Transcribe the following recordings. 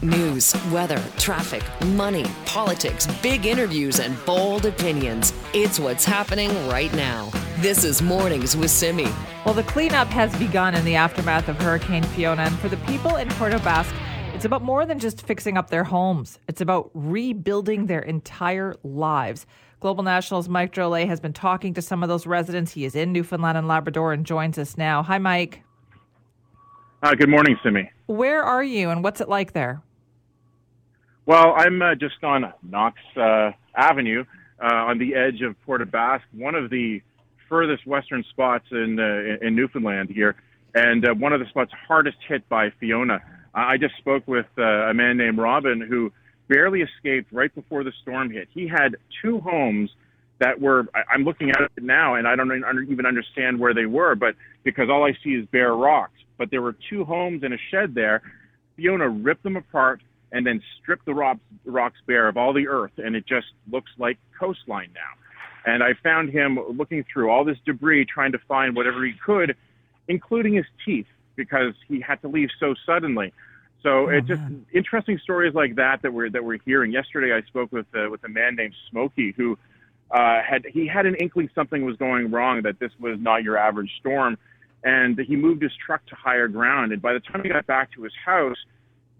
News, weather, traffic, money, politics, big interviews, and bold opinions. It's what's happening right now. This is Mornings with Simi. Well, the cleanup has begun in the aftermath of Hurricane Fiona, and for the people in Port aux Basques, it's about more than just fixing up their homes. It's about rebuilding their entire lives. Global National's Mike Drolet has been talking to some of those residents. He is in Newfoundland and Labrador and joins us now. Hi, Mike. Uh, good morning, Simi. Where are you and what's it like there? Well, I'm uh, just on Knox uh, Avenue uh, on the edge of Port aux Basques, one of the furthest western spots in, uh, in Newfoundland here, and uh, one of the spots hardest hit by Fiona. I just spoke with uh, a man named Robin who barely escaped right before the storm hit. He had two homes that were, I'm looking at it now, and I don't even understand where they were, but because all I see is bare rocks. But there were two homes and a shed there. Fiona ripped them apart and then stripped the rocks, rocks bare of all the earth, and it just looks like coastline now. And I found him looking through all this debris, trying to find whatever he could, including his teeth, because he had to leave so suddenly. So oh, it's just man. interesting stories like that that we're that we're hearing. Yesterday, I spoke with uh, with a man named Smokey who uh, had he had an inkling something was going wrong, that this was not your average storm, and he moved his truck to higher ground. And by the time he got back to his house,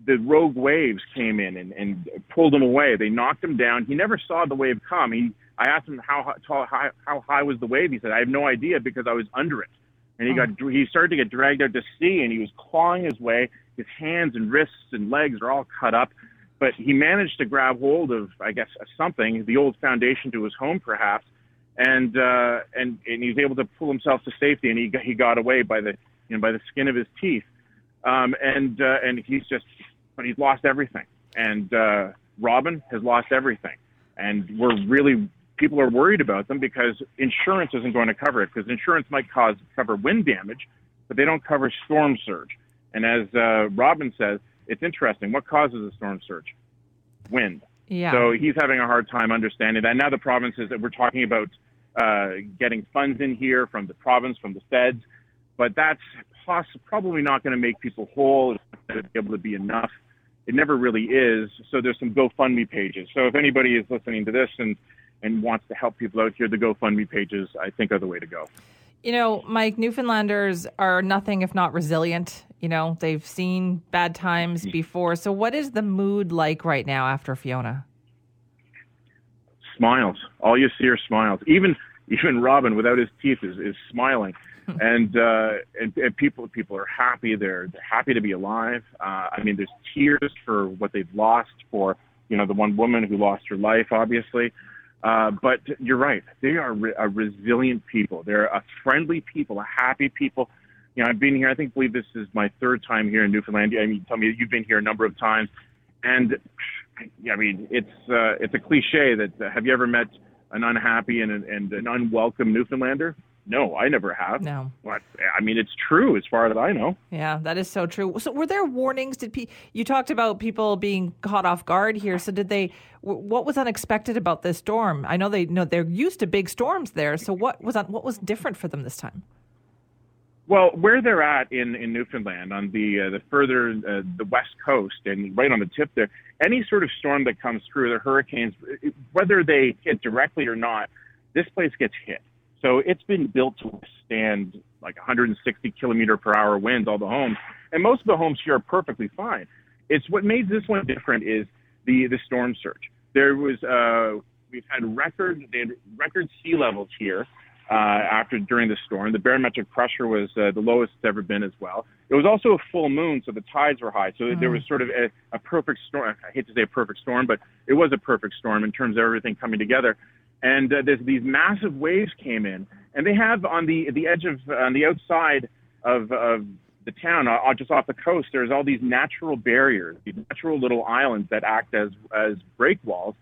the rogue waves came in and, and pulled him away. They knocked him down. He never saw the wave come. He, I asked him how tall, how, how high was the wave. He said, "I have no idea because I was under it." And he got he started to get dragged out to sea, and he was clawing his way. His hands and wrists and legs are all cut up, but he managed to grab hold of, I guess, something, the old foundation to his home, perhaps, and uh, and and he was able to pull himself to safety, and he he got away by the you know by the skin of his teeth, um, and uh, and he's just but he's lost everything, and uh, Robin has lost everything, and we're really people are worried about them because insurance isn't going to cover it because insurance might cause cover wind damage, but they don't cover storm surge. And as uh, Robin says, it's interesting. What causes a storm surge? Wind. Yeah. So he's having a hard time understanding that. Now the provinces that we're talking about uh, getting funds in here from the province, from the feds, but that's poss- probably not going to make people whole. It's not going to be able to be enough. It never really is. So there's some GoFundMe pages. So if anybody is listening to this and and wants to help people out here, the GoFundMe pages I think are the way to go. You know, Mike, Newfoundlanders are nothing if not resilient. You know, they've seen bad times mm-hmm. before. So, what is the mood like right now after Fiona? Smiles. All you see are smiles. Even even Robin, without his teeth, is, is smiling, and, uh, and and people people are happy. They're, they're happy to be alive. Uh, I mean, there's tears for what they've lost. For you know, the one woman who lost her life, obviously. Uh, but you're right. They are re- a resilient people. They're a friendly people, a happy people. You know, I've been here. I think, believe this is my third time here in Newfoundland. I mean, tell me you've been here a number of times, and yeah, I mean, it's uh, it's a cliche that uh, have you ever met an unhappy and, and an unwelcome Newfoundlander? No, I never have. No. What? I mean, it's true as far as I know. Yeah, that is so true. So, were there warnings? Did pe- you talked about people being caught off guard here? So, did they? What was unexpected about this storm? I know they know they're used to big storms there. So, what was what was different for them this time? Well, where they're at in, in Newfoundland, on the uh, the further uh, the west coast and right on the tip there, any sort of storm that comes through, the hurricanes, whether they hit directly or not, this place gets hit. So it's been built to withstand like 160 kilometer per hour winds, all the homes. And most of the homes here are perfectly fine. It's what made this one different is the, the storm surge. There was, uh, we've had record, they had record sea levels here. Uh, after during the storm, the barometric pressure was uh, the lowest it's ever been as well. It was also a full moon, so the tides were high. So mm. there was sort of a, a perfect storm. I hate to say a perfect storm, but it was a perfect storm in terms of everything coming together and uh, these massive waves came in, and they have on the the edge of on the outside of of the town, uh, just off the coast, there's all these natural barriers, these natural little islands that act as as break walls,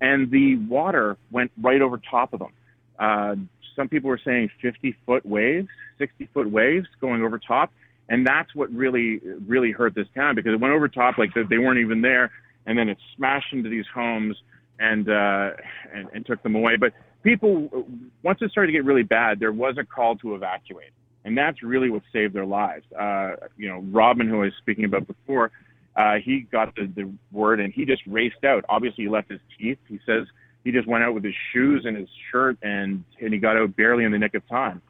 and the water went right over top of them. Uh, some people were saying 50 foot waves, 60 foot waves going over top, and that's what really really hurt this town because it went over top like they weren't even there, and then it smashed into these homes and, uh, and and took them away. But people, once it started to get really bad, there was a call to evacuate, and that's really what saved their lives. Uh, you know, Robin, who I was speaking about before, uh, he got the, the word and he just raced out. Obviously, he left his teeth. He says he just went out with his shoes and his shirt and, and he got out barely in the nick of time.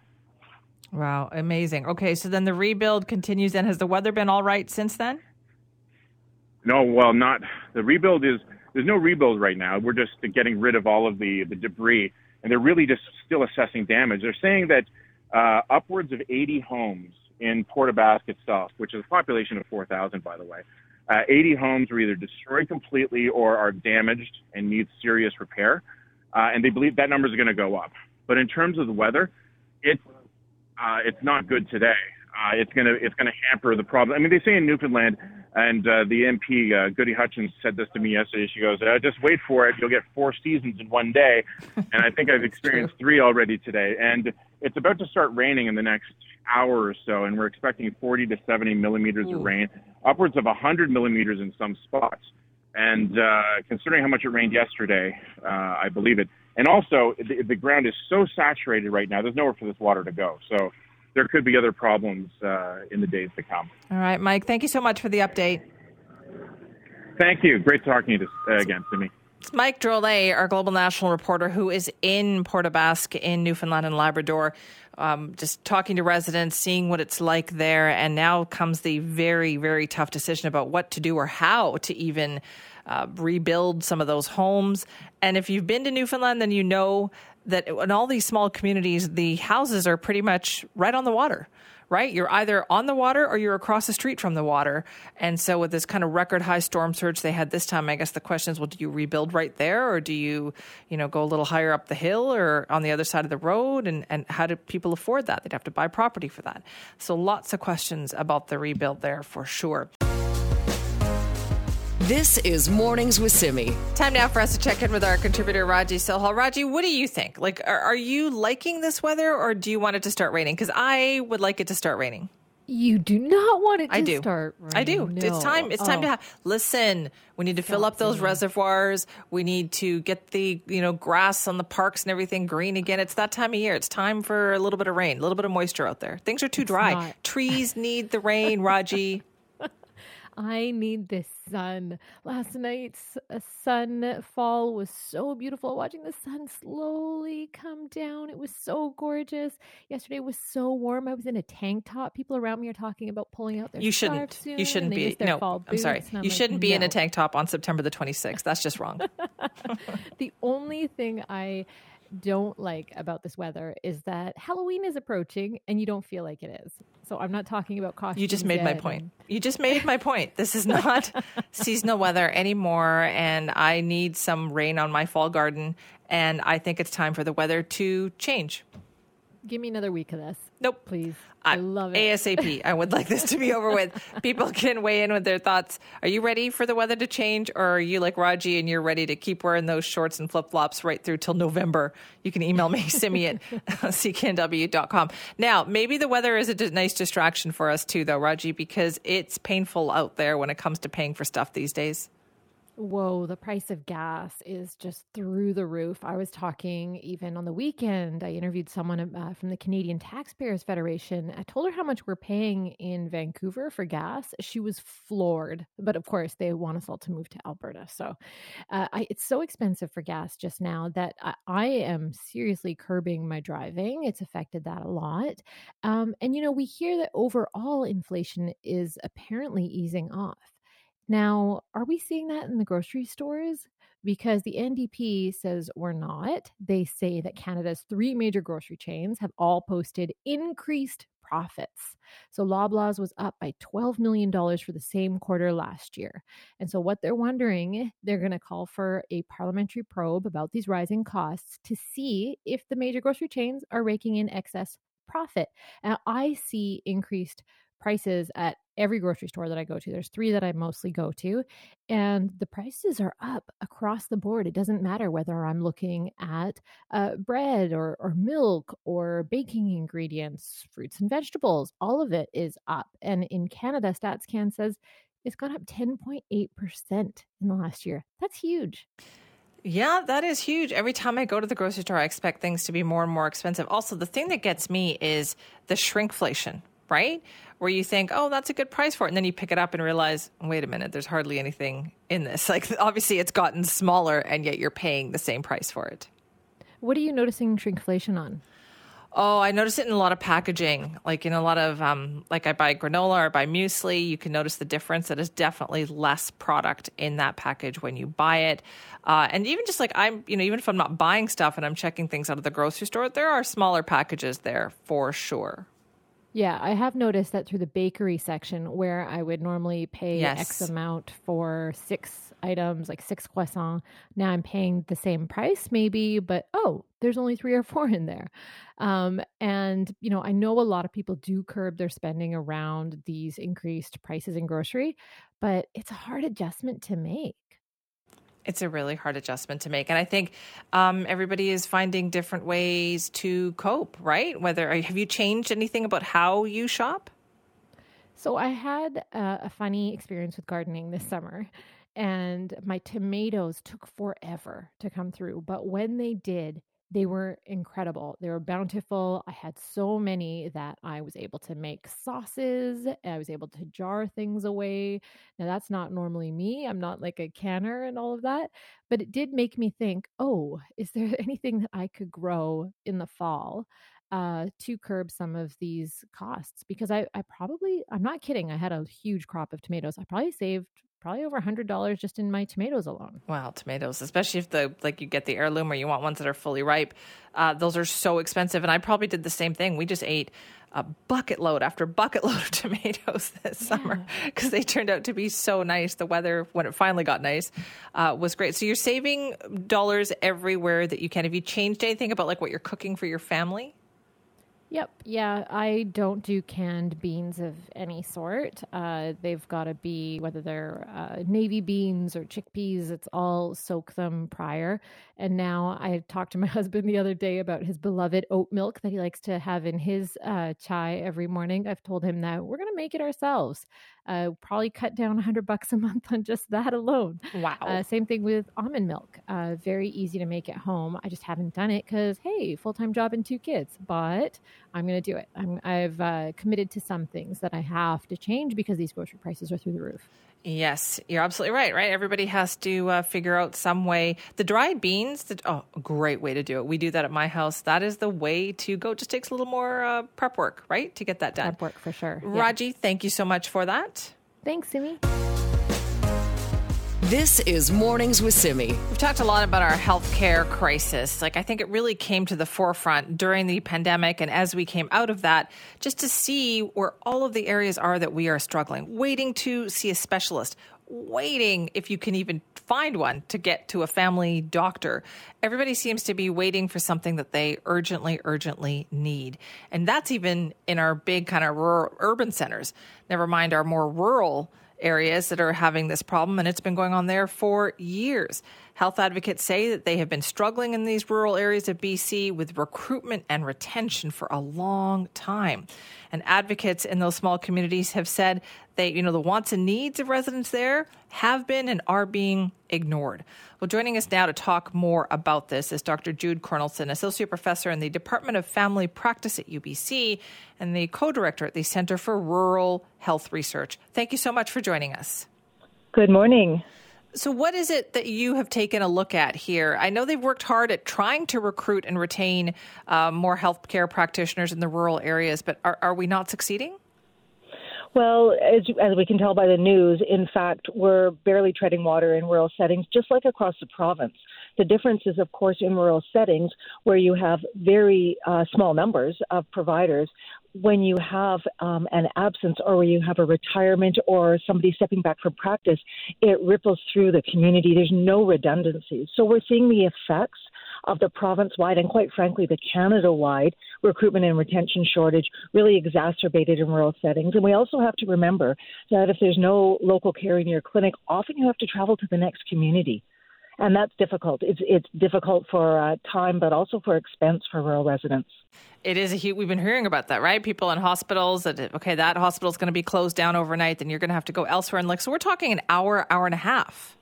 Wow, amazing. Okay, so then the rebuild continues. And has the weather been all right since then? No, well, not the rebuild is there's no rebuild right now. We're just getting rid of all of the the debris, and they're really just still assessing damage. They're saying that uh, upwards of 80 homes in Port itself, which is a population of 4,000, by the way, uh, 80 homes were either destroyed completely or are damaged and need serious repair, uh, and they believe that number is going to go up. But in terms of the weather, it's uh, it's not good today. Uh, it's gonna it's gonna hamper the problem. I mean, they say in Newfoundland, and uh, the MP uh, Gudie Hutchings said this to me yesterday. She goes, uh, "Just wait for it. You'll get four seasons in one day." and I think I've experienced three already today. And it's about to start raining in the next hour or so, and we're expecting 40 to 70 millimeters Ooh. of rain, upwards of 100 millimeters in some spots. And uh, considering how much it rained yesterday, uh, I believe it. And also, the, the ground is so saturated right now. There's nowhere for this water to go. So there could be other problems uh, in the days to come. All right, Mike. Thank you so much for the update. Thank you. Great talking to you uh, again, Simi. It's Mike Drolet, our global national reporter, who is in Port aux Basques in Newfoundland and Labrador, um, just talking to residents, seeing what it's like there. And now comes the very, very tough decision about what to do or how to even uh, rebuild some of those homes. And if you've been to Newfoundland, then you know that in all these small communities, the houses are pretty much right on the water right? You're either on the water or you're across the street from the water. And so with this kind of record high storm surge they had this time, I guess the question is, well, do you rebuild right there or do you, you know, go a little higher up the hill or on the other side of the road? And, and how do people afford that? They'd have to buy property for that. So lots of questions about the rebuild there for sure. This is Mornings with Simi. Time now for us to check in with our contributor, Raji Sohal. Raji, what do you think? Like, are, are you liking this weather or do you want it to start raining? Because I would like it to start raining. You do not want it to I do. start raining. I do. No. It's time. It's time oh. to have. Listen, we need to fill up those reservoirs. We need to get the you know grass on the parks and everything green again. It's that time of year. It's time for a little bit of rain, a little bit of moisture out there. Things are too It's dry. not. Trees need the rain, Raji. I need this sun. Last night's uh, sunfall was so beautiful. Watching the sun slowly come down, it was so gorgeous. Yesterday was so warm. I was in a tank top. People around me are talking about pulling out their You shouldn't. You shouldn't be. No, fall I'm sorry. I'm You like, shouldn't be in a tank top on September the 26th. That's just wrong. the only thing I don't like about this weather is that Halloween is approaching and you don't feel like it is. So I'm not talking about costumes. You just made my point. and- You just made my point. This is not seasonal weather anymore, and I need some rain on my fall garden. And I think it's time for the weather to change. Give me another week of this. Nope. Please. I, love it. ASAP. I would like this to be over with. People can weigh in with their thoughts. Are you ready for the weather to change, or are you like Raji and you're ready to keep wearing those shorts and flip flops right through till November? You can email me, simi at cknw.com. Now, maybe the weather is a d- nice distraction for us too, though, Raji, because it's painful out there when it comes to paying for stuff these days. Whoa, the price of gas is just through the roof. I was talking even on the weekend. I interviewed someone uh, from the Canadian Taxpayers Federation. I told her how much we're paying in Vancouver for gas. She was floored. But of course, they want us all to move to Alberta. So uh, I, it's so expensive for gas just now that I, I am seriously curbing my driving. It's affected that a lot. Um, and, you know, we hear that overall inflation is apparently easing off. Now, are we seeing that in the grocery stores? Because the NDP says we're not. They say that Canada's three major grocery chains have all posted increased profits. So Loblaws was up by $12 million for the same quarter last year. And so what they're wondering, they're going to call for a parliamentary probe about these rising costs to see if the major grocery chains are raking in excess profit. Now, I see increased prices at every grocery store that I go to. There's three that I mostly go to, and the prices are up across the board. It doesn't matter whether I'm looking at uh, bread or, or milk or baking ingredients, fruits and vegetables. All of it is up. And in Canada, StatsCan says it's gone up 10.8% in the last year. That's huge. Yeah, that is huge. Every time I go to the grocery store, I expect things to be more and more expensive. Also, the thing that gets me is the shrinkflation, right? Where you think, oh, that's a good price for it. And then you pick it up and realize, wait a minute, there's hardly anything in this. Like, obviously, it's gotten smaller, and yet you're paying the same price for it. What are you noticing shrinkflation on? Oh, I notice it in a lot of packaging. Like in a lot of, um, like I buy granola or buy muesli, you can notice the difference. That is definitely less product in that package when you buy it. Uh, and even just like I'm, you know, even if I'm not buying stuff and I'm checking things out of the grocery store, there are smaller packages there for sure. Yeah, I have noticed that through the bakery section where I would normally pay yes. X amount for six items, like six croissants. Now I'm paying the same price, maybe, but oh, there's only three or four in there. Um, and, you know, I know a lot of people do curb their spending around these increased prices in grocery, but it's a hard adjustment to make. It's a really hard adjustment to make, and I think um, everybody is finding different ways to cope. Right? Whether have you changed anything about how you shop? So I had a, a funny experience with gardening this summer, and my tomatoes took forever to come through. But when they did, they were incredible. They were bountiful. I had so many that I was able to make sauces. I was able to jar things away. Now, that's not normally me. I'm not like a canner and all of that. But it did make me think oh, is there anything that I could grow in the fall? Uh, to curb some of these costs because I, I probably I'm not kidding I had a huge crop of tomatoes I probably saved probably over a hundred dollars just in my tomatoes alone. Wow, tomatoes, especially if the like you get the heirloom or you want ones that are fully ripe, uh, those are so expensive. And I probably did the same thing. We just ate a bucket load after bucket load of tomatoes this yeah. summer because they turned out to be so nice. The weather, when it finally got nice, uh, was great. So you're saving dollars everywhere that you can. Have you changed anything about like what you're cooking for your family? Yep. Yeah, I don't do canned beans of any sort. Uh, they've got to be whether they're uh, navy beans or chickpeas. It's all soak them prior. And now I talked to my husband the other day about his beloved oat milk that he likes to have in his uh, chai every morning. I've told him that we're going to make it ourselves. Uh, probably cut down 100 bucks a month on just that alone. Wow. Uh, same thing with almond milk. Uh, very easy to make at home. I just haven't done it because, hey, full time job and two kids. But I'm going to do it. i have uh, committed to some things that I have to change because these grocery prices are through the roof. Yes, you're absolutely right. Right, everybody has to uh, figure out some way. The dried beans, the, oh, great way to do it. We do that at my house. That is the way to go. It just takes a little more uh, prep work, right, to get that done. Prep work for sure. Raji, thank you so much for that. Thanks, Simi. This is Mornings with Simi. We've talked a lot about our healthcare crisis. Like, I think it really came to the forefront during the pandemic and as we came out of that, just to see where all of the areas are that we are struggling, waiting to see a specialist, waiting, if you can even find one, to get to a family doctor. Everybody seems to be waiting for something that they urgently, urgently need. And that's even in our big kind of rural, urban centers, never mind our more rural areas that are having this problem, and it's been going on there for years. Health advocates say that they have been struggling in these rural areas of BC with recruitment and retention for a long time. And advocates in those small communities have said they, you know, the wants and needs of residents there have been and are being ignored. Well, joining us now to talk more about this is Dr. Jude Kornelsen, Associate Professor in the Department of Family Practice at UBC and the co director at the Center for Rural Health Research. Thank you so much for joining us. Good morning. So, what is it that you have taken a look at here? I know they've worked hard at trying to recruit and retain uh, more healthcare practitioners in the rural areas, but are, are we not succeeding? Well, as, as we can tell by the news, in fact, we're barely treading water in rural settings, just like across the province. The difference is, of course, in rural settings where you have very uh, small numbers of providers. When you have um, an absence or where you have a retirement or somebody stepping back from practice, it ripples through the community. There's no redundancy. So we're seeing the effects of the province wide and quite frankly the Canada wide recruitment and retention shortage really exacerbated in rural settings. And we also have to remember that if there's no local care in your clinic, often you have to travel to the next community. And that's difficult. It's it's difficult for uh, time, but also for expense for rural residents. It is a huge. We've been hearing about that, right? People in hospitals that okay, that hospital is going to be closed down overnight, then you're going to have to go elsewhere. And like, so we're talking an hour, hour and a half.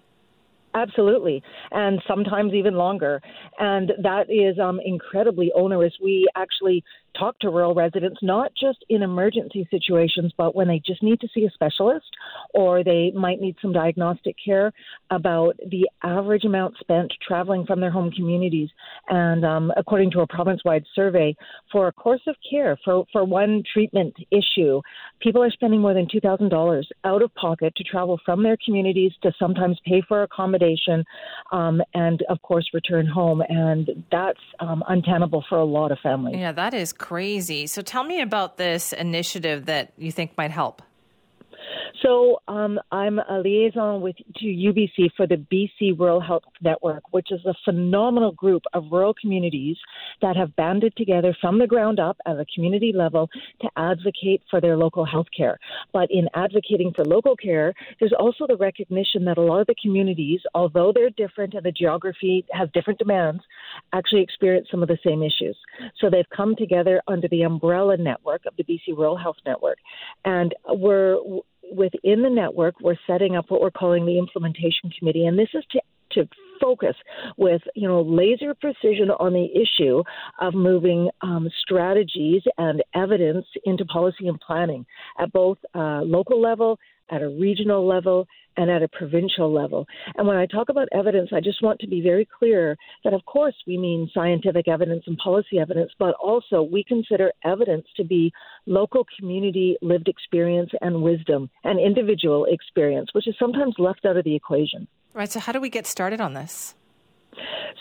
Absolutely, and sometimes even longer. And that is um, incredibly onerous. We actually talk to rural residents, not just in emergency situations, but when they just need to see a specialist or they might need some diagnostic care about the average amount spent traveling from their home communities. And um, according to a province wide survey, for a course of care, for, for one treatment issue, people are spending more than $2,000 out of pocket to travel from their communities to sometimes pay for accommodation um, and, of course, return home. And that's um, untenable for a lot of families. Yeah, that is crazy. So tell me about this initiative that you think might help. So um, I'm a liaison with to UBC for the BC Rural Health Network, which is a phenomenal group of rural communities that have banded together from the ground up at a community level to advocate for their local health care. But in advocating for local care, there's also the recognition that a lot of the communities, although they're different and the geography has different demands, actually experience some of the same issues. So they've come together under the umbrella network of the BC Rural Health Network, and we're within the network, we're setting up what we're calling the implementation committee, and this is to to focus with you know laser precision on the issue of moving um, strategies and evidence into policy and planning at both uh, local level, at a regional level, and at a provincial level. And when I talk about evidence, I just want to be very clear that, of course, we mean scientific evidence and policy evidence, but also we consider evidence to be local community lived experience and wisdom and individual experience, which is sometimes left out of the equation. Right. So, how do we get started on this?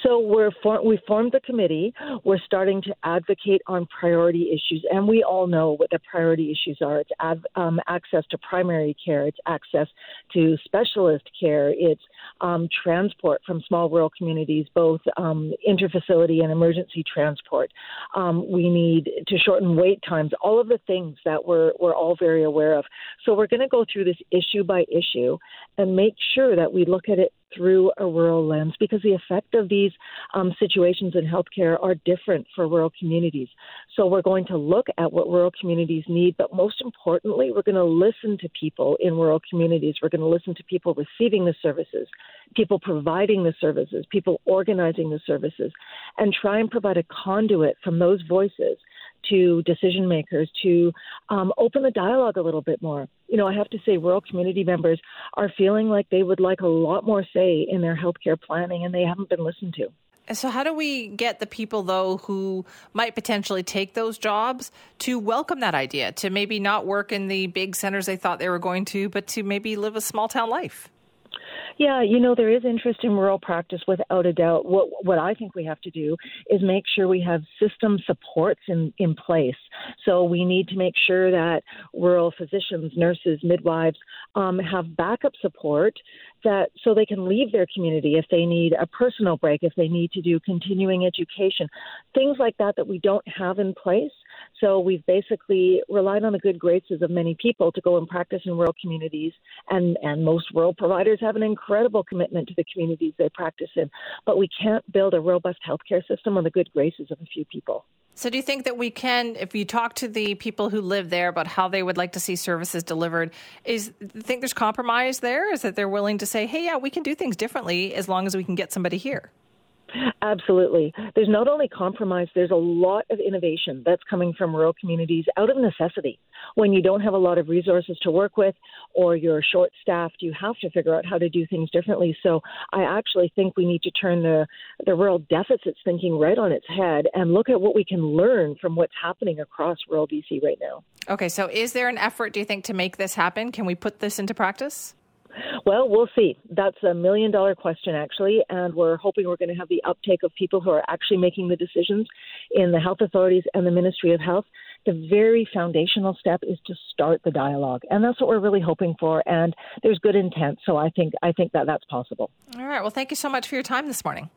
So we're for, we formed the committee. We're starting to advocate on priority issues, and we all know what the priority issues are. It's ad, um, access to primary care, it's access to specialist care, it's um, transport from small rural communities, both um, interfacility and emergency transport. Um, we need to shorten wait times. All of the things that we're we're all very aware of. So we're going to go through this issue by issue and make sure that we look at it through a rural lens because the effect of these um, situations in healthcare are different for rural communities. So we're going to look at what rural communities need, but most importantly, we're going to listen to people in rural communities. We're going to listen to people receiving the services, people providing the services, people organizing the services, and try and provide a conduit from those voices to decision makers to um, open the dialogue a little bit more. You know, I have to say, rural community members are feeling like they would like a lot more say in their healthcare planning, and they haven't been listened to. So, how do we get the people, though, who might potentially take those jobs to welcome that idea, to maybe not work in the big centers they thought they were going to, but to maybe live a small town life? Yeah, you know, there is interest in rural practice without a doubt. What what I think we have to do is make sure we have system supports in, in place. So we need to make sure that rural physicians, nurses, midwives um, have backup support that so they can leave their community if they need a personal break, if they need to do continuing education, things like that that we don't have in place. So we've basically relied on the good graces of many people to go and practice in rural communities, and and most rural providers have an incredible commitment to the communities they practice in. But we can't build a robust healthcare system on the good graces of a few people. So, do you think that we can, if you talk to the people who live there about how they would like to see services delivered, is think there's compromise there? Is that they're willing to say, "Hey, yeah, we can do things differently as long as we can get somebody here"? Absolutely. There's not only compromise, there's a lot of innovation that's coming from rural communities out of necessity. When you don't have a lot of resources to work with or you're short staffed, you have to figure out how to do things differently. So I actually think we need to turn the, the rural deficits thinking right on its head and look at what we can learn from what's happening across rural BC right now. Okay, so is there an effort, do you think, to make this happen? Can we put this into practice? Well, we'll see. That's a million dollar question, actually, and we're hoping we're going to have the uptake of people who are actually making the decisions in the health authorities and the Ministry of Health. The very foundational step is to start the dialogue, and that's what we're really hoping for. And there's good intent, so I think I think that that's possible. All right. Well, thank you so much for your time this morning.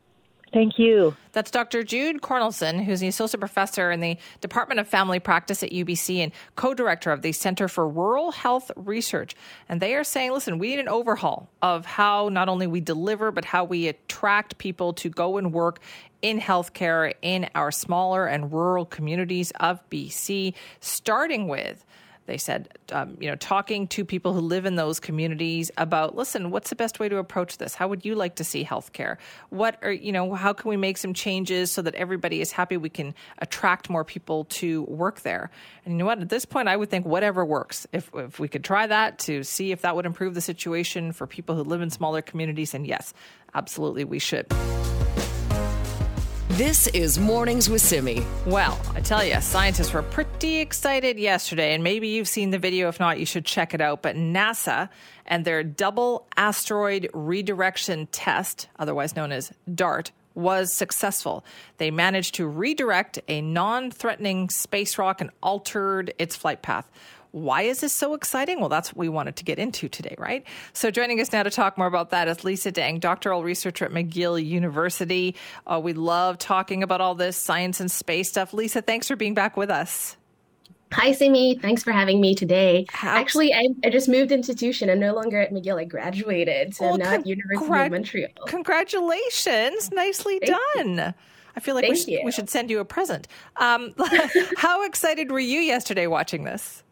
Thank you. That's Dr. Jude Kornelsen, who's the associate professor in the Department of Family Practice at UBC and co director of the Center for Rural Health Research. And they are saying, listen, we need an overhaul of how not only we deliver, but how we attract people to go and work in healthcare in our smaller and rural communities of BC, starting with They said, um, you know, talking to people who live in those communities about, listen, what's the best way to approach this? How would you like to see healthcare? What are, you know, how can we make some changes so that everybody is happy? We can attract more people to work there. And you know what? At this point, I would think whatever works. If, if we could try that to see if that would improve the situation for people who live in smaller communities, and yes, absolutely, we should. This is Mornings with Simi. Well, I tell you, scientists were pretty excited yesterday, and maybe you've seen the video. If not, you should check it out. But NASA and their double asteroid redirection test, otherwise known as DART, was successful. They managed to redirect a non threatening space rock and altered its flight path. Why is this so exciting? Well, that's what we wanted to get into today, right? So, joining us now to talk more about that is Lisa Dang, doctoral researcher at McGill University. Uh, we love talking about all this science and space stuff. Lisa, thanks for being back with us. Hi, Simi. Thanks for having me today. How- Actually, I, I, just moved institution. I'm no longer at McGill. I graduated, so well, now con- at University congr- of Montreal. Congratulations! Nicely Thank done. You. I feel like we should, we should, send you a present. Um, how excited were you yesterday watching this?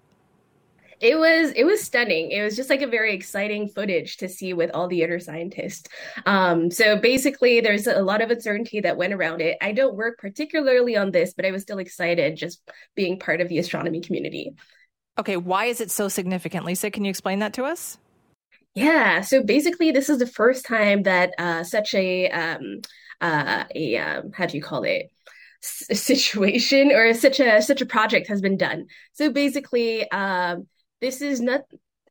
It was it was stunning. It was just like a very exciting footage to see with all the other scientists. Um, so basically there's a lot of uncertainty that went around it. I don't work particularly on this but i was still excited just being part of the astronomy community. Okay why is it so significant lisa can you explain that to us? Yeah so basically this is the first time that uh, such a um, uh, a um, how do you call it? Situation or such a such a project has been done. So basically um, this is not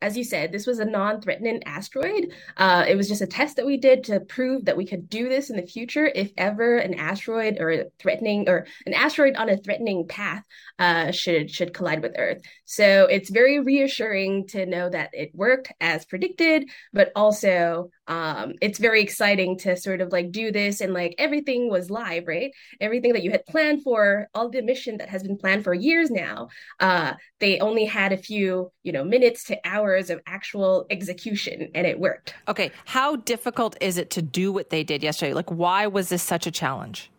as you said, this was a non-threatening asteroid. Uh, it was just a test that we did to prove that we could do this in the future if ever an asteroid or a threatening or an asteroid on a threatening path uh, should should collide with Earth. So it's very reassuring to know that it worked as predicted, but also um, it's very exciting to sort of like do this and like everything was live, right? Everything that you had planned for, all the mission that has been planned for years now, uh, they only had a few, you know, minutes to hours of actual execution, and it worked. Okay, how difficult is it to do what they did yesterday? Like, why was this such a challenge?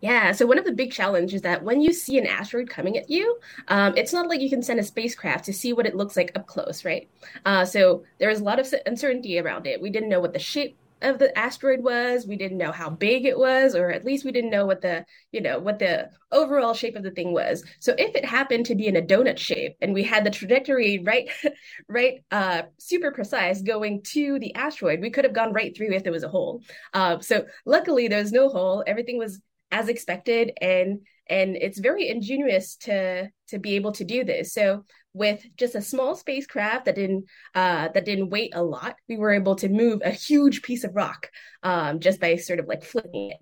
Yeah, so one of the big challenges is that when you see an asteroid coming at you, um, it's not like you can send a spacecraft to see what it looks like up close, right? Uh, so there was a lot of uncertainty around it. We didn't know what the shape of the asteroid was. We didn't know how big it was, or at least we didn't know what the, you know, what the overall shape of the thing was. So if it happened to be in a donut shape and we had the trajectory right, right, uh, super precise going to the asteroid, we could have gone right through if there was a hole. Uh, so luckily there was no hole. Everything was as expected and and it's very ingenious to to be able to do this. So with just a small spacecraft that didn't uh, that didn't weigh a lot we were able to move a huge piece of rock um, just by sort of like flipping it.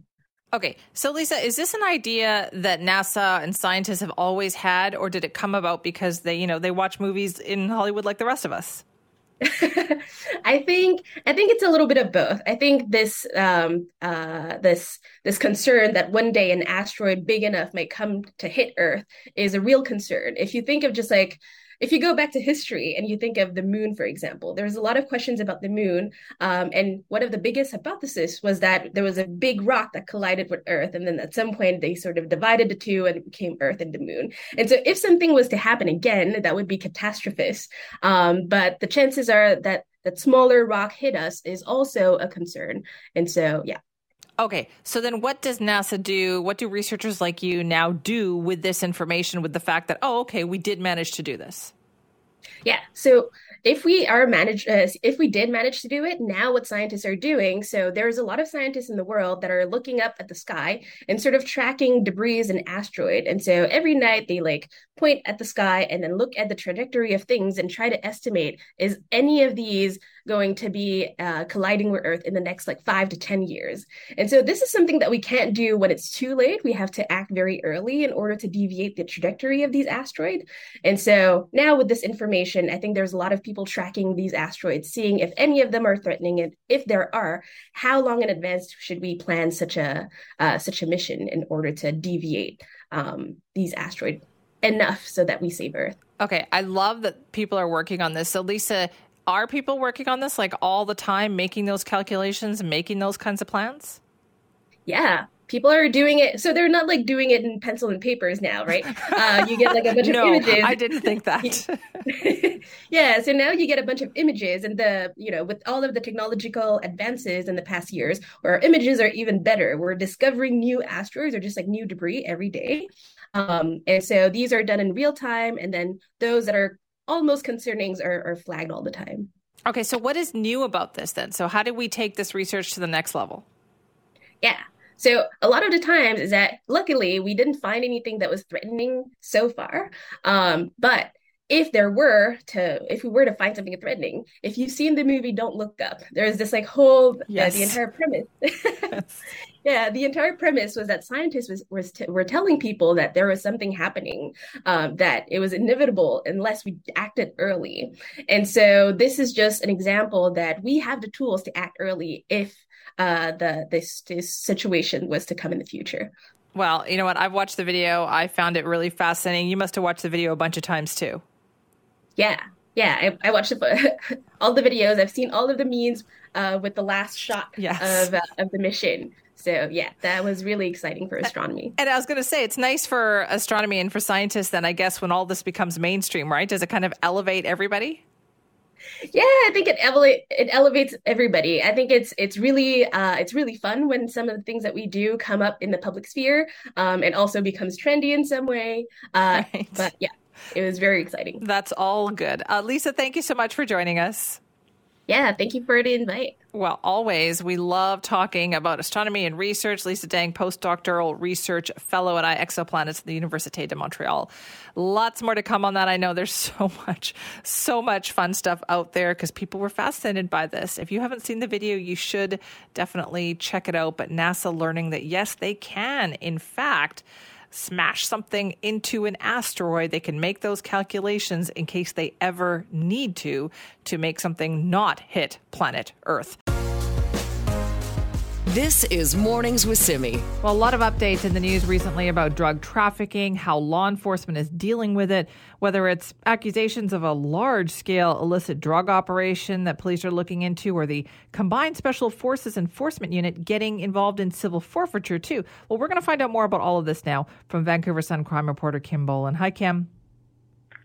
Okay, so Lisa, is this an idea that NASA and scientists have always had, or did it come about because they, you know, they watch movies in Hollywood like the rest of us? I think I think it's a little bit of both. I think this um, uh, this this concern that one day an asteroid big enough may come to hit Earth is a real concern. If you think of just like if you go back to history and you think of the moon, for example, there's a lot of questions about the moon. Um, and one of the biggest hypotheses was that there was a big rock that collided with Earth. And then at some point, they sort of divided the two and it became Earth and the moon. And so if something was to happen again, that would be catastrophist. Um, but the chances are that that smaller rock hit us is also a concern. And so, yeah. Okay, so then what does NASA do? What do researchers like you now do with this information, with the fact that, oh, okay, we did manage to do this? Yeah, so if we are managed, uh, if we did manage to do it, now what scientists are doing, so there's a lot of scientists in the world that are looking up at the sky and sort of tracking debris and asteroid. And so every night they like point at the sky and then look at the trajectory of things and try to estimate is any of these going to be uh, colliding with Earth in the next like five to 10 years. And so this is something that we can't do when it's too late. We have to act very early in order to deviate the trajectory of these asteroids. And so now with this information, I think there's a lot of people tracking these asteroids, seeing if any of them are threatening, it. if there are, how long in advance should we plan such a uh, such a mission in order to deviate um, these asteroids enough so that we save Earth. Okay, I love that people are working on this. So, Lisa, are people working on this like all the time, making those calculations, making those kinds of plans? Yeah, people are doing it. So they're not like doing it in pencil and papers now right? Uh, you get like a bunch no, of images. I didn't think that. Yeah so now you get a bunch of images and the you know with all of the technological advances in the past years where our images are even better. We're discovering new asteroids or just like new debris every day. Um, and so these are done in real time and then those that are almost concerning are, are flagged all the time okay so what is new about this then so how did we take this research to the next level yeah so a lot of the times is that luckily we didn't find anything that was threatening so far. Um, but if there were to if we were to find something threatening if you've seen the movie don't look up there's this like whole yes. uh, the entire premise yes. Yeah the entire premise was that scientists was, was t- were telling people that there was something happening um, that it was inevitable unless we acted early and so this is just an example that we have the tools to act early if uh, the this, this situation was to come in the future. Well, you know what? I've watched the video. I found it really fascinating. You must have watched the video a bunch of times too. Yeah, yeah. I, I watched all the videos. I've seen all of the memes uh, with the last shot yes. of uh, of the mission. So yeah, that was really exciting for astronomy. And I was going to say, it's nice for astronomy and for scientists. Then I guess when all this becomes mainstream, right? Does it kind of elevate everybody? yeah i think it elevate it elevates everybody i think it's it's really uh it's really fun when some of the things that we do come up in the public sphere um and also becomes trendy in some way uh right. but yeah it was very exciting that's all good uh, lisa thank you so much for joining us yeah, thank you for the invite. Well, always. We love talking about astronomy and research. Lisa Dang, postdoctoral research fellow at iExoplanets at the Université de Montreal. Lots more to come on that. I know there's so much, so much fun stuff out there because people were fascinated by this. If you haven't seen the video, you should definitely check it out. But NASA learning that yes, they can, in fact, smash something into an asteroid, they can make those calculations in case they ever need to to make something not hit planet Earth. This is Mornings with Simi. Well, a lot of updates in the news recently about drug trafficking, how law enforcement is dealing with it, whether it's accusations of a large scale illicit drug operation that police are looking into, or the Combined Special Forces Enforcement Unit getting involved in civil forfeiture, too. Well, we're going to find out more about all of this now from Vancouver Sun crime reporter Kim Bolan. Hi, Kim.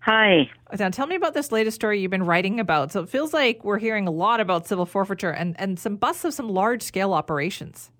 Hi. Now, tell me about this latest story you've been writing about. So it feels like we're hearing a lot about civil forfeiture and, and some busts of some large scale operations.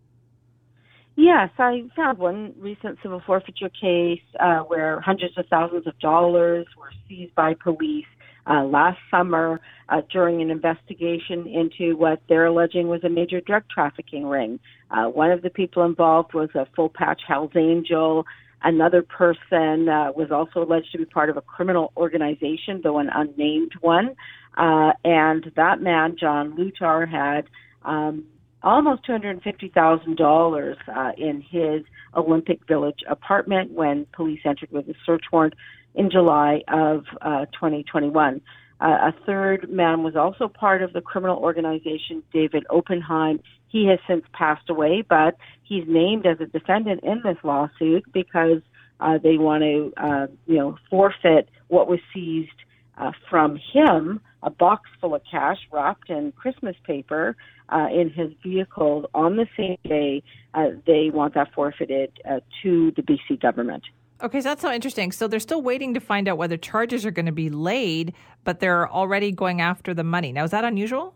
Yes, I found one recent civil forfeiture case uh, where hundreds of thousands of dollars were seized by police uh, last summer uh, during an investigation into what they're alleging was a major drug trafficking ring. Uh, one of the people involved was a full patch Hells Angel. Another person uh, was also alleged to be part of a criminal organization, though an unnamed one. Uh, and that man, John Lutar, had um, almost $250,000 uh, in his Olympic Village apartment when police entered with a search warrant in July of uh, 2021. Uh, a third man was also part of the criminal organization, David Oppenheim. He has since passed away, but he's named as a defendant in this lawsuit because uh, they want to, uh, you know, forfeit what was seized uh, from him, a box full of cash wrapped in Christmas paper uh, in his vehicle on the same day. Uh, they want that forfeited uh, to the BC government. Okay, so that's so interesting. So they're still waiting to find out whether charges are going to be laid, but they're already going after the money. Now, is that unusual?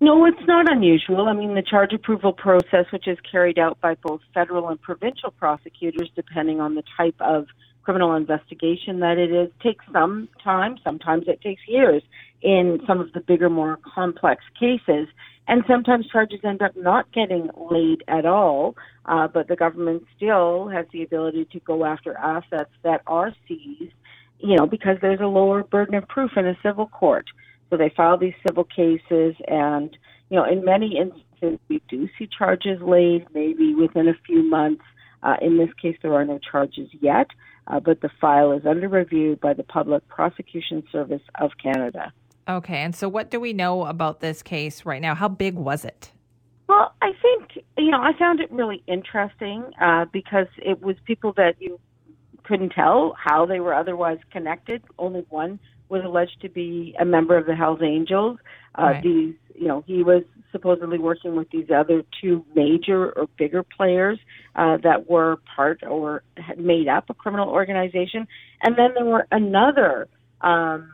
No, it's not unusual. I mean, the charge approval process, which is carried out by both federal and provincial prosecutors, depending on the type of criminal investigation that it is, takes some time. Sometimes it takes years in some of the bigger, more complex cases. And sometimes charges end up not getting laid at all, uh, but the government still has the ability to go after assets that are seized, you know, because there's a lower burden of proof in a civil court. So they file these civil cases, and, you know, in many instances, we do see charges laid maybe within a few months. Uh, in this case, there are no charges yet, uh, but the file is under review by the Public Prosecution Service of Canada. Okay, and so what do we know about this case right now? How big was it? Well, I think, you know, I found it really interesting uh, because it was people that you couldn't tell how they were otherwise connected. Only one was alleged to be a member of the Hells Angels. Uh, right. These, you know, he was supposedly working with these other two major or bigger players uh, that were part or had made up a criminal organization, and then there were another um,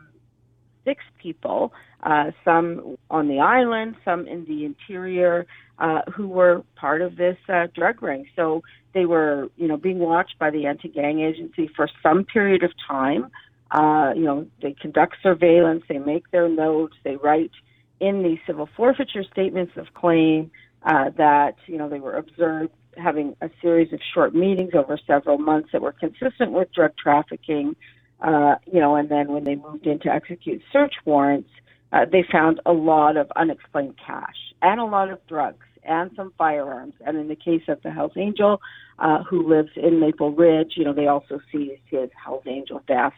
six people, uh, some on the island, some in the interior, uh, who were part of this uh, drug ring. So they were, you know, being watched by the anti-gang agency for some period of time. Uh, you know, they conduct surveillance, they make their notes, they write in the civil forfeiture statements of claim uh, that you know they were observed having a series of short meetings over several months that were consistent with drug trafficking. Uh, you know, and then when they moved in to execute search warrants, uh, they found a lot of unexplained cash and a lot of drugs and some firearms. And in the case of the Hells Angel, uh, who lives in Maple Ridge, you know, they also seized his Hells Angel vest.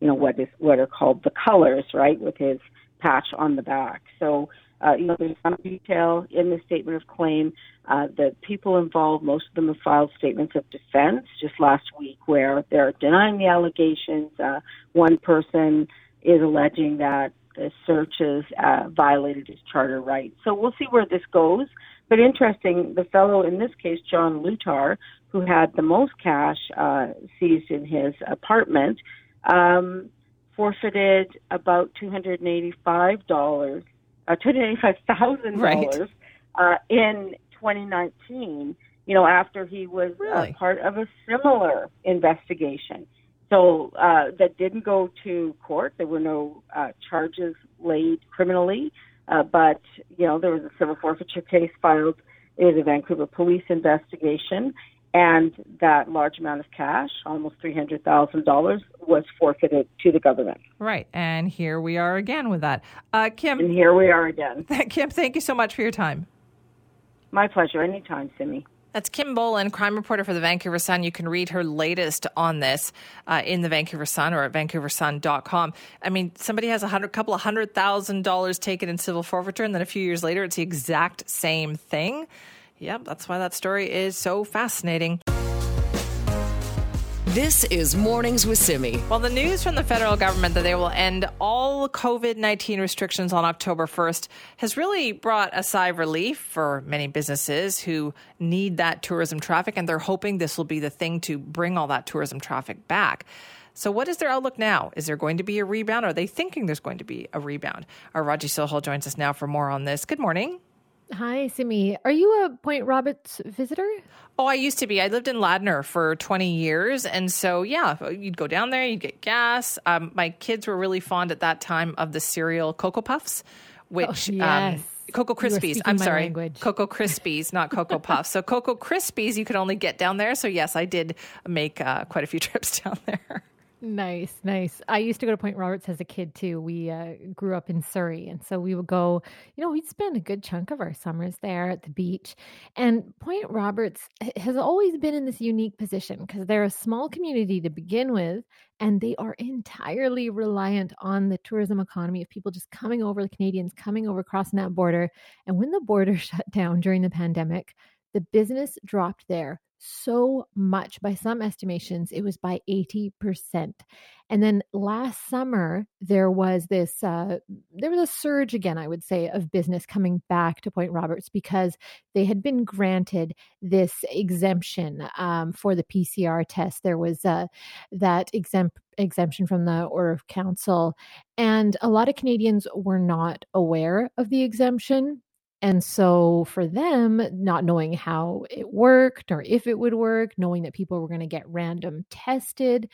You know what is what are called the colors, right, with his patch on the back. So, uh, you know, there's some detail in the statement of claim. Uh, the people involved, most of them have filed statements of defense just last week where they're denying the allegations. Uh, one person is alleging that the searches uh, violated his charter rights. So we'll see where this goes. But interesting, the fellow in this case, John Lutar, who had the most cash uh, seized in his apartment, um, forfeited about $285 uh, two hundred eighty-five thousand right. dollars uh, in 2019. You know, after he was uh, really? uh, part of a similar investigation. So uh, that didn't go to court. There were no uh, charges laid criminally, uh, but you know there was a civil forfeiture case filed. It was a Vancouver police investigation, and that large amount of cash, almost $300,000, was forfeited to the government. Right. And here we are again with that. Uh, Kim. And here we are again. Kim, thank you so much for your time. My pleasure. Anytime, Simi. That's Kim Bolan, crime reporter for the Vancouver Sun. You can read her latest on this uh, in the Vancouver Sun or at vancouversun.com. I mean, somebody has a hundred, couple of hundred thousand dollars taken in civil forfeiture, and then a few years later, it's the exact same thing. Yep, that's why that story is so fascinating. This is Mornings with Simi. Well, the news from the federal government that they will end all COVID 19 restrictions on October 1st has really brought a sigh of relief for many businesses who need that tourism traffic, and they're hoping this will be the thing to bring all that tourism traffic back. So, what is their outlook now? Is there going to be a rebound? Are they thinking there's going to be a rebound? Our Raji Sohal joins us now for more on this. Good morning. Hi, Simi. Are you a Point Roberts visitor? Oh, I used to be. I lived in Ladner for 20 years. And so, yeah, you'd go down there, you'd get gas. Um, my kids were really fond at that time of the cereal Cocoa Puffs, which. Oh, yes. Um, Cocoa Krispies. I'm sorry. Language. Cocoa Krispies, not Cocoa Puffs. So Cocoa Krispies, you could only get down there. So yes, I did make uh, quite a few trips down there. Nice, nice. I used to go to Point Roberts as a kid too. We uh, grew up in Surrey, and so we would go. You know, we'd spend a good chunk of our summers there at the beach. And Point Roberts has always been in this unique position because they're a small community to begin with, and they are entirely reliant on the tourism economy of people just coming over, the Canadians coming over, crossing that border. And when the border shut down during the pandemic, the business dropped there so much. By some estimations, it was by 80%. And then last summer, there was this, uh, there was a surge again, I would say, of business coming back to Point Roberts because they had been granted this exemption um, for the PCR test. There was uh, that exempt exemption from the Order of Council. And a lot of Canadians were not aware of the exemption. And so for them, not knowing how it worked or if it would work, knowing that people were going to get random tested,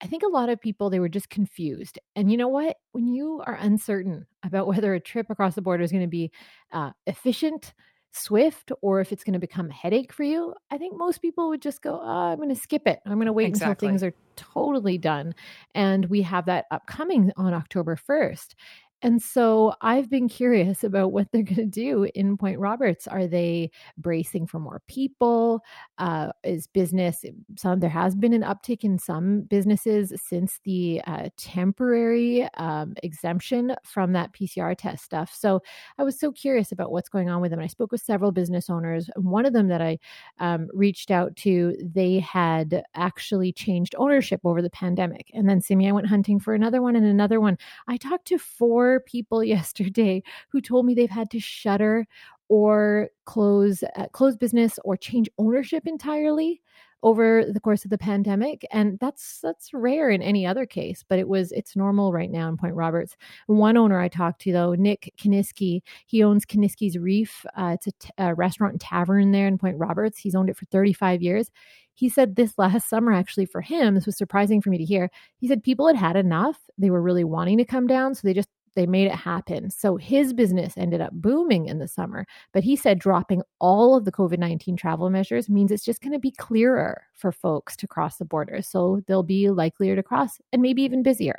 I think a lot of people they were just confused. And you know what? When you are uncertain about whether a trip across the border is going to be uh, efficient, swift, or if it's going to become a headache for you, I think most people would just go, oh, "I'm going to skip it. I'm going to wait exactly. until things are totally done." And we have that upcoming on October 1st. And so I've been curious about what they're going to do in Point Roberts. Are they bracing for more people? Uh, is business some? There has been an uptick in some businesses since the uh, temporary um, exemption from that PCR test stuff. So I was so curious about what's going on with them. I spoke with several business owners. One of them that I um, reached out to, they had actually changed ownership over the pandemic. And then Simi, I went hunting for another one and another one. I talked to four four people yesterday who told me they've had to shutter or close uh, close business or change ownership entirely over the course of the pandemic and that's that's rare in any other case but it was it's normal right now in point roberts. One owner i talked to though nick kiniski he owns kiniski's reef uh, it's a, t- a restaurant and tavern there in point roberts. He's owned it for 35 years. He said this last summer actually for him this was surprising for me to hear he said people had had enough they were really wanting to come down so they just they made it happen. So his business ended up booming in the summer. But he said dropping all of the COVID 19 travel measures means it's just going to be clearer for folks to cross the border. So they'll be likelier to cross and maybe even busier.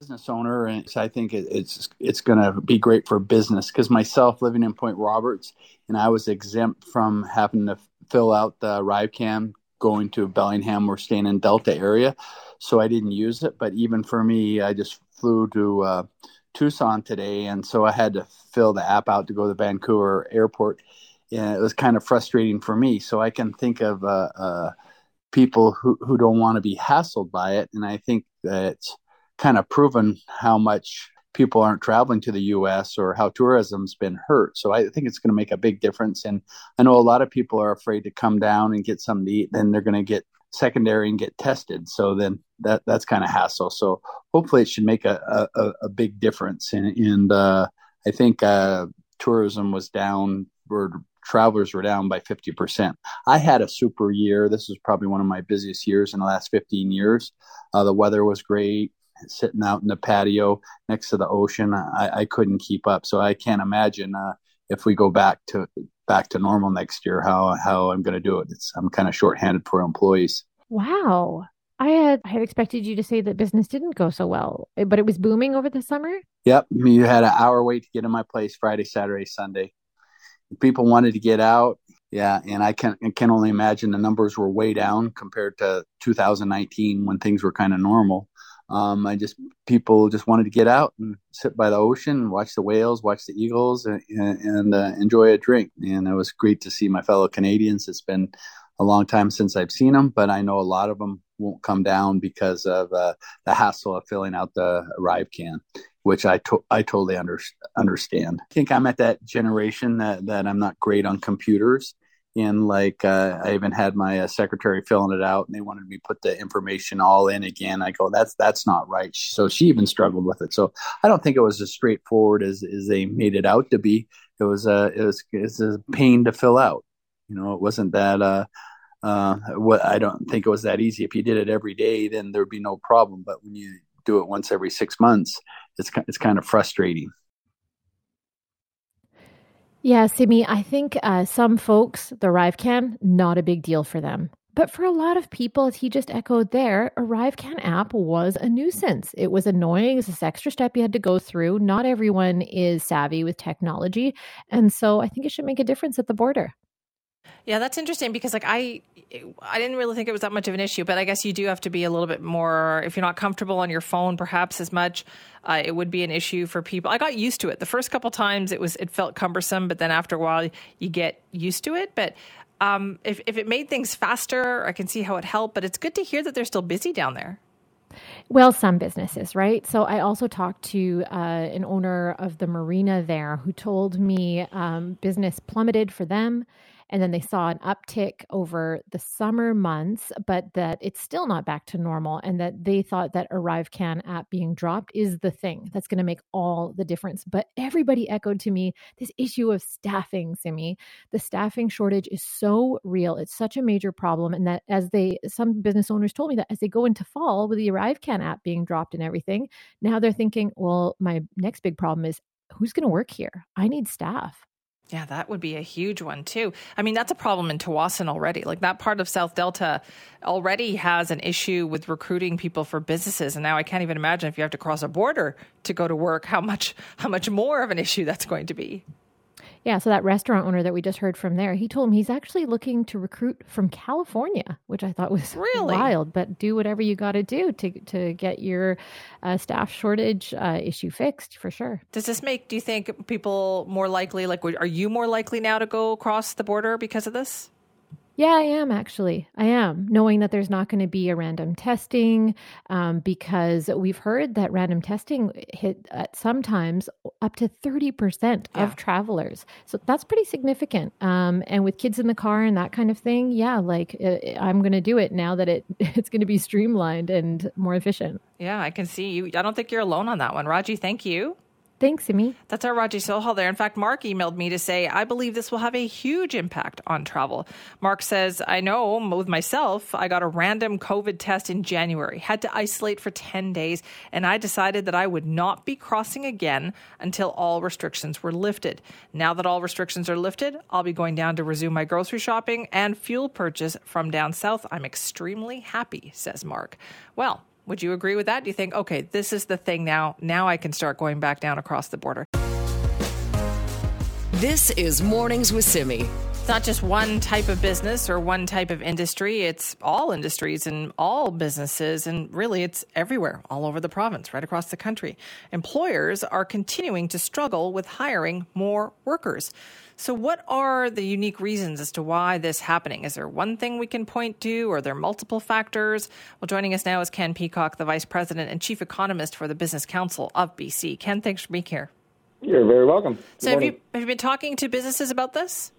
Business owner, and I think it's it's going to be great for business because myself living in Point Roberts, and I was exempt from having to fill out the ArriveCan going to Bellingham or staying in Delta area, so I didn't use it. But even for me, I just flew to uh, Tucson today, and so I had to fill the app out to go to Vancouver Airport. And it was kind of frustrating for me. So I can think of uh, uh, people who, who don't want to be hassled by it, and I think that it's kind of proven how much people aren't traveling to the U.S. or how tourism's been hurt. So I think it's going to make a big difference. And I know a lot of people are afraid to come down and get something to eat. Then they're going to get secondary and get tested. So then that that's kind of hassle. So hopefully it should make a a, a big difference. And, and uh, I think uh, tourism was down or travelers were down by 50%. I had a super year. This was probably one of my busiest years in the last 15 years. Uh, the weather was great. Sitting out in the patio next to the ocean, I, I couldn't keep up. So I can't imagine uh, if we go back to back to normal next year, how how I'm going to do it. It's I'm kind of shorthanded for employees. Wow. I had I had expected you to say that business didn't go so well, eh, but it was booming over the summer. Yep, you had an hour wait to get in my place Friday, Saturday, Sunday. People wanted to get out, yeah, and I can I can only imagine the numbers were way down compared to 2019 when things were kind of normal. Um, I just people just wanted to get out and sit by the ocean, watch the whales, watch the eagles, and, and uh, enjoy a drink. And it was great to see my fellow Canadians. It's been a long time since I've seen them, but I know a lot of them won't come down because of uh, the hassle of filling out the ArriveCan, which I to- I totally under- understand. I think I'm at that generation that that I'm not great on computers and like uh, I even had my uh, secretary filling it out, and they wanted me to put the information all in again. I go, that's that's not right. So she even struggled with it. So I don't think it was as straightforward as as they made it out to be. It was a uh, it was it's a pain to fill out. You know, it wasn't that. Uh, uh, what I don't think it was that easy. If you did it every day, then there'd be no problem. But when you do it once every six months, it's it's kind of frustrating. Yeah, Simi, I think uh, some folks, the ArriveCan, not a big deal for them. But for a lot of people, as he just echoed there, ArriveCan app was a nuisance. It was annoying. It's this extra step you had to go through. Not everyone is savvy with technology. And so I think it should make a difference at the border. Yeah, that's interesting because like I I didn't really think it was that much of an issue, but I guess you do have to be a little bit more if you're not comfortable on your phone perhaps as much, uh, it would be an issue for people. I got used to it. The first couple times it was it felt cumbersome, but then after a while you get used to it, but um, if if it made things faster, I can see how it helped, but it's good to hear that they're still busy down there. Well, some businesses, right? So I also talked to uh, an owner of the marina there who told me um, business plummeted for them and then they saw an uptick over the summer months, but that it's still not back to normal. And that they thought that ArriveCan app being dropped is the thing that's going to make all the difference. But everybody echoed to me this issue of staffing, Simi. The staffing shortage is so real. It's such a major problem. And that as they, some business owners told me that as they go into fall with the ArriveCan app being dropped and everything, now they're thinking, well, my next big problem is who's going to work here? I need staff. Yeah, that would be a huge one too. I mean, that's a problem in Tsawwassen already. Like that part of South Delta already has an issue with recruiting people for businesses, and now I can't even imagine if you have to cross a border to go to work, how much how much more of an issue that's going to be. Yeah, so that restaurant owner that we just heard from there, he told me he's actually looking to recruit from California, which I thought was really wild. But do whatever you got to do to to get your uh, staff shortage uh, issue fixed for sure. Does this make? Do you think people more likely? Like, are you more likely now to go across the border because of this? Yeah, I am actually. I am, knowing that there's not going to be a random testing um, because we've heard that random testing hit at sometimes up to 30% Yeah. of travelers. So that's pretty significant. Um, and with kids in the car and that kind of thing, yeah, like uh, I'm going to do it now that it it's going to be streamlined and more efficient. Yeah, I can see you. I don't think you're alone on that one. Raji, thank you. Thanks, Simi. That's our Raji Sohal there. In fact, Mark emailed me to say, I believe this will have a huge impact on travel. Mark says, I know with myself, I got a random COVID test in January, had to isolate for 10 days, and I decided that I would not be crossing again until all restrictions were lifted. Now that all restrictions are lifted, I'll be going down to resume my grocery shopping and fuel purchase from down south. I'm extremely happy, says Mark. Well, would you agree with that? Do you think, okay, this is the thing now? Now I can start going back down across the border. This is Mornings with Simi. It's not just one type of business or one type of industry. It's all industries and all businesses. And really, it's everywhere, all over the province, right across the country. Employers are continuing to struggle with hiring more workers. So, what are the unique reasons as to why this is happening? Is there one thing we can point to, or are there multiple factors? Well, joining us now is Ken Peacock, the Vice President and Chief Economist for the Business Council of BC. Ken, thanks for being here. You're very welcome. Good So, have you, have you been talking to businesses about this?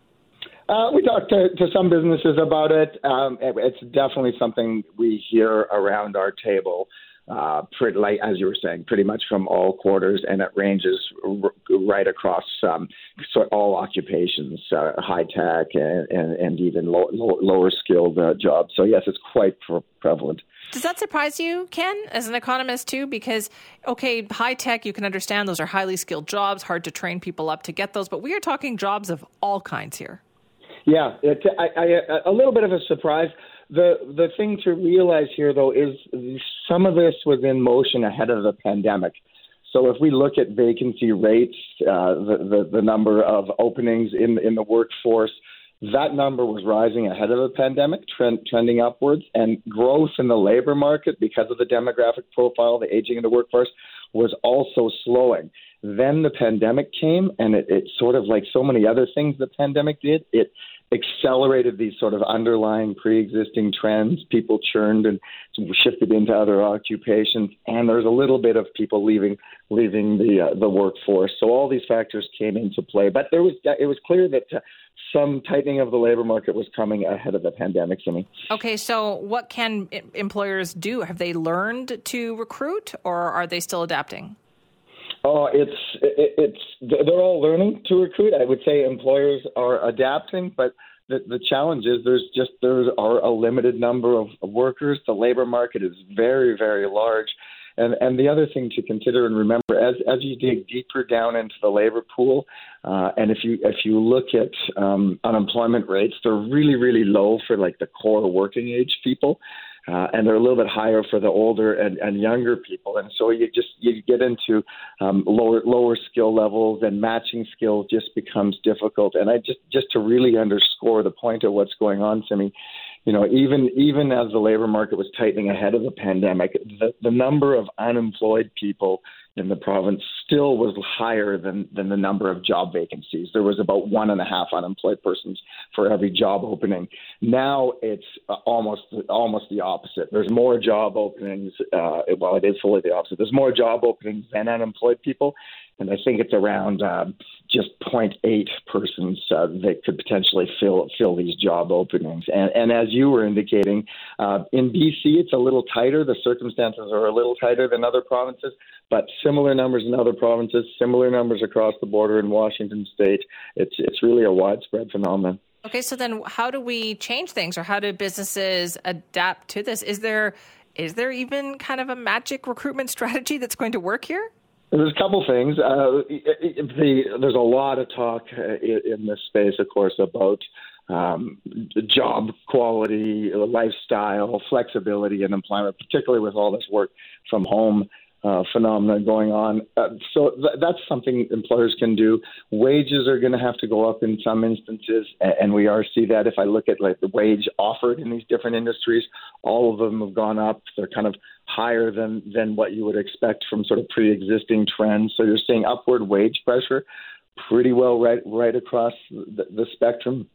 Uh, we talked to, to some businesses about it. Um, it- It's definitely something we hear around our table. Uh, pretty, like as you were saying, pretty much from all quarters, and it ranges r- right across um, so all occupations, uh, high tech, and, and, and even low, low, lower skilled uh, jobs. So yes, it's quite pre- prevalent. Does that surprise you, Ken, as an economist too? Because, okay, high tech, you can understand those are highly skilled jobs, hard to train people up to get those, but we are talking jobs of all kinds here. Yeah, it, I, I, a little bit of a surprise. The the thing to realize here, though, is some of this was in motion ahead of the pandemic. So if we look at vacancy rates, uh, the, the the number of openings in in the workforce, that number was rising ahead of the pandemic, trend, trending upwards, and growth in the labor market because of the demographic profile, the aging of the workforce, was also slowing. Then the pandemic came, and it, it sort of like so many other things the pandemic did, it accelerated these sort of underlying pre-existing trends. People churned and shifted into other occupations, and there's a little bit of people leaving leaving the uh, the workforce. So all these factors came into play. But there was it was clear that uh, some tightening of the labor market was coming ahead of the pandemic. Simi. Okay, so what can employers do? Have they learned to recruit or are they still adapting? Oh, it's it, it's they're all learning to recruit. I would say employers are adapting, but the, the challenge is there's just there are a limited number of, of workers. The labor market is very very large, and and the other thing to consider and remember as as you dig deeper down into the labor pool, uh, and if you if you look at um, unemployment rates, they're really really low for like the core working age people. Uh, and they're a little bit higher for the older and, and younger people, and so you just you get into um, lower lower skill levels, and matching skills just becomes difficult. And I just just to really underscore the point of what's going on, Simi, you know, even even as the labor market was tightening ahead of the pandemic, the, the number of unemployed people in the province still was higher than than the number of job vacancies. There was about one and a half unemployed persons for every job opening. Now it's uh, almost almost the opposite. There's more job openings. Uh, well, it is fully the opposite. There's more job openings than unemployed people, and I think it's around uh, just 0.8 persons uh, that could potentially fill fill these job openings. And, and as you were indicating, uh, in BC it's a little tighter. The circumstances are a little tighter than other provinces, but similar numbers in other provinces, similar numbers across the border in Washington State. It's it's really a widespread phenomenon. Okay, so then how do we change things or how do businesses adapt to this? Is there is there even kind of a magic recruitment strategy that's going to work here? There's a couple things. Uh, the, there's a lot of talk uh, in, in this space, of course, about um, job quality, lifestyle, flexibility, and employment, particularly with all this work from home uh, phenomenon going on. Uh, so th- that's something employers can do. Wages are going to have to go up in some instances, and, and we are see that if I look at like the wage offered in these different industries, all of them have gone up. They're kind of higher than than what you would expect from sort of pre-existing trends. So you're seeing upward wage pressure pretty well right right across the, the spectrum.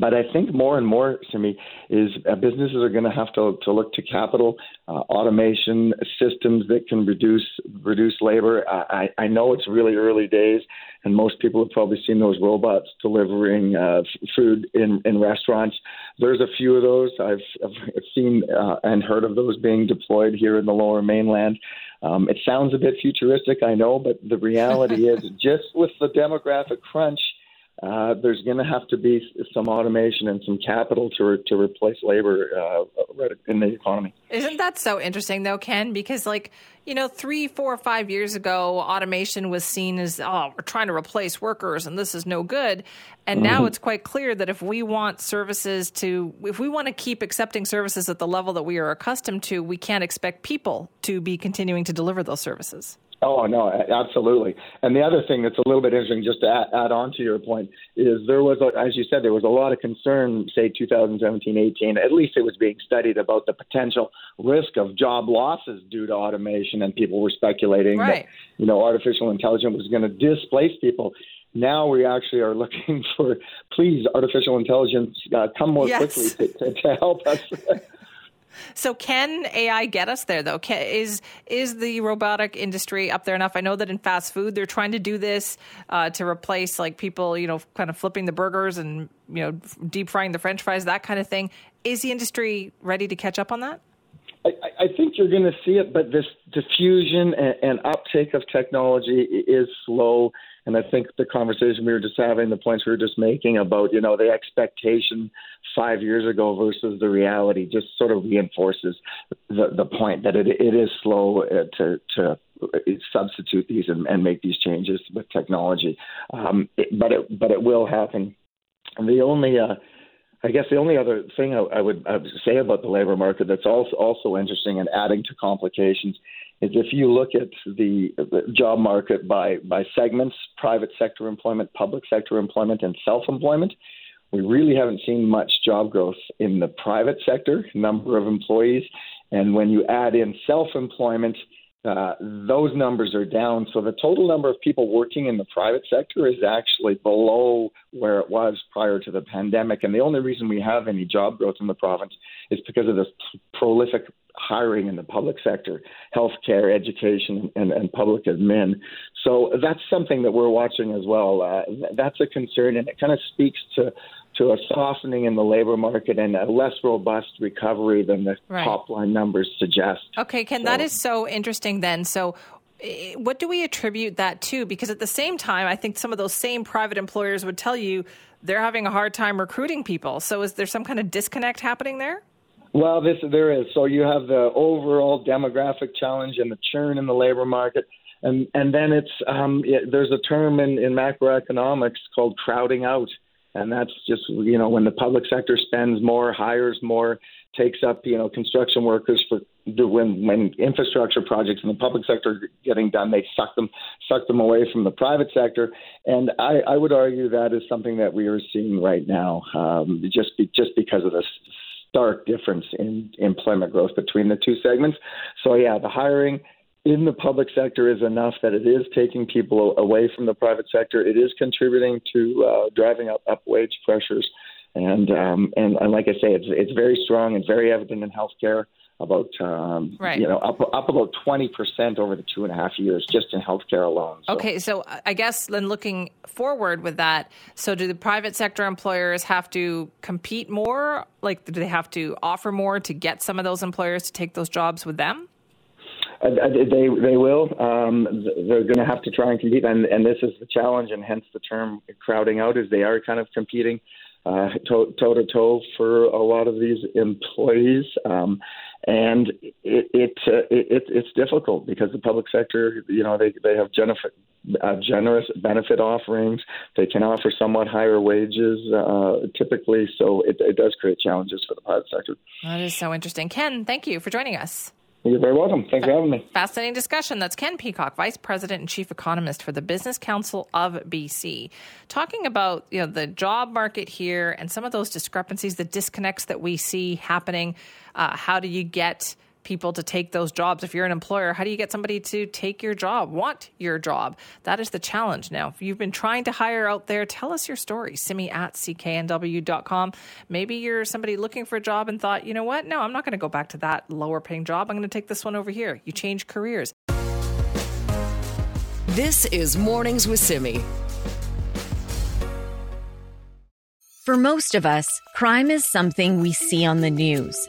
But I think more and more, Simi, is uh, businesses are going to have to to look to capital, uh, automation systems that can reduce reduce labor. I, I know it's really early days, and most people have probably seen those robots delivering uh, food in in restaurants. There's a few of those I've, I've seen uh, and heard of those being deployed here in the Lower Mainland. Um, it sounds a bit futuristic, I know, but the reality is just with the demographic crunch uh, there's going to have to be some automation and some capital to re- to replace labor uh, in the economy. Isn't that so interesting, though, Ken? Because like you know, three, four, five years ago, automation was seen as oh, we're trying to replace workers, and this is no good. And mm-hmm. now it's quite clear that if we want services to, if we want to keep accepting services at the level that we are accustomed to, we can't expect people to be continuing to deliver those services. Oh no, absolutely. And the other thing that's a little bit interesting, just to add, add on to your point, is there was, a, as you said, there was a lot of concern, say 2017, 18. At least it was being studied about the potential risk of job losses due to automation, and people were speculating right. that you know artificial intelligence was going to displace people. Now we actually are looking for, please, artificial intelligence, uh, come more yes. quickly to, to, to help us. So can AI get us there though? Can, is is the robotic industry up there enough? I know that in fast food they're trying to do this uh, to replace like people, you know, kind of flipping the burgers and you know deep frying the French fries, that kind of thing. Is the industry ready to catch up on that? I, I think you're going to see it, but this diffusion and, and uptake of technology is slow. And I think the conversation we were just having, the points we were just making about, you know, the expectation five years ago versus the reality just sort of reinforces the, the point that it, it is slow uh, to, to substitute these and, and make these changes with technology. Um, it, but it, but it will happen. The only, uh, I guess the only other thing I, I, would, I would say about the labor market that's also also interesting and adding to complications is if you look at the, the job market by by segments, private sector employment, public sector employment, and self-employment, we really haven't seen much job growth in the private sector, number of employees, and when you add in self-employment uh, those numbers are down. So the total number of people working in the private sector is actually below where it was prior to the pandemic. And the only reason we have any job growth in the province is because of this prolific hiring in the public sector, healthcare, education, and, and public admin. So that's something that we're watching as well. Uh, that's a concern, and it kind of speaks to to a softening in the labor market and a less robust recovery than the right. top line numbers suggest. Okay, Ken, so, that is so interesting then. So, what do we attribute that to? Because at the same time, I think some of those same private employers would tell you they're having a hard time recruiting people. So, is there some kind of disconnect happening there? Well, this there is. So you have the overall demographic challenge and the churn in the labor market, and and then it's um, it, there's a term in, in macroeconomics called crowding out. And that's just you know when the public sector spends more, hires more, takes up you know construction workers for when when infrastructure projects in the public sector are getting done, they suck them suck them away from the private sector, and I, I would argue that is something that we are seeing right now, um, just be, just because of this stark difference in employment growth between the two segments. So yeah, the hiring in the public sector is enough that it is taking people away from the private sector. It is contributing to uh, driving up, up wage pressures, and, um, and and like I say, it's it's very strong and very evident in healthcare. About um, right. you know up up about twenty percent over the two and a half years just in healthcare alone. So. Okay, so I guess then looking forward with that, so do the private sector employers have to compete more? Like, do they have to offer more to get some of those employers to take those jobs with them? Uh, uh, they they will. Um, they're going to have to try and compete, and, and this is the challenge, and hence the term crowding out. Is they are kind of competing uh, toe to toe for a lot of these employees, um, and it, it, uh, it it's difficult because the public sector, you know, they they have benefit, uh, generous benefit offerings. They can offer somewhat higher wages uh, typically, so it, it does create challenges for the private sector. That is so interesting, Ken. Thank you for joining us. You're very welcome. Thanks for having me. Fascinating discussion. That's Ken Peacock, Vice President and Chief Economist for the Business Council of BC, talking about you know the job market here and some of those discrepancies, the disconnects that we see happening. Uh, how do you get people to take those jobs. If you're an employer, how do you get somebody to take your job, want your job? That is the challenge now. If you've been trying to hire out there, tell us your story. Simi at cknw.com. Maybe you're somebody looking for a job and thought, you know what? No, I'm not going to go back to that lower paying job. I'm going to take this one over here. You change careers. This is Mornings with Simi. For most of us, crime is something we see on the news.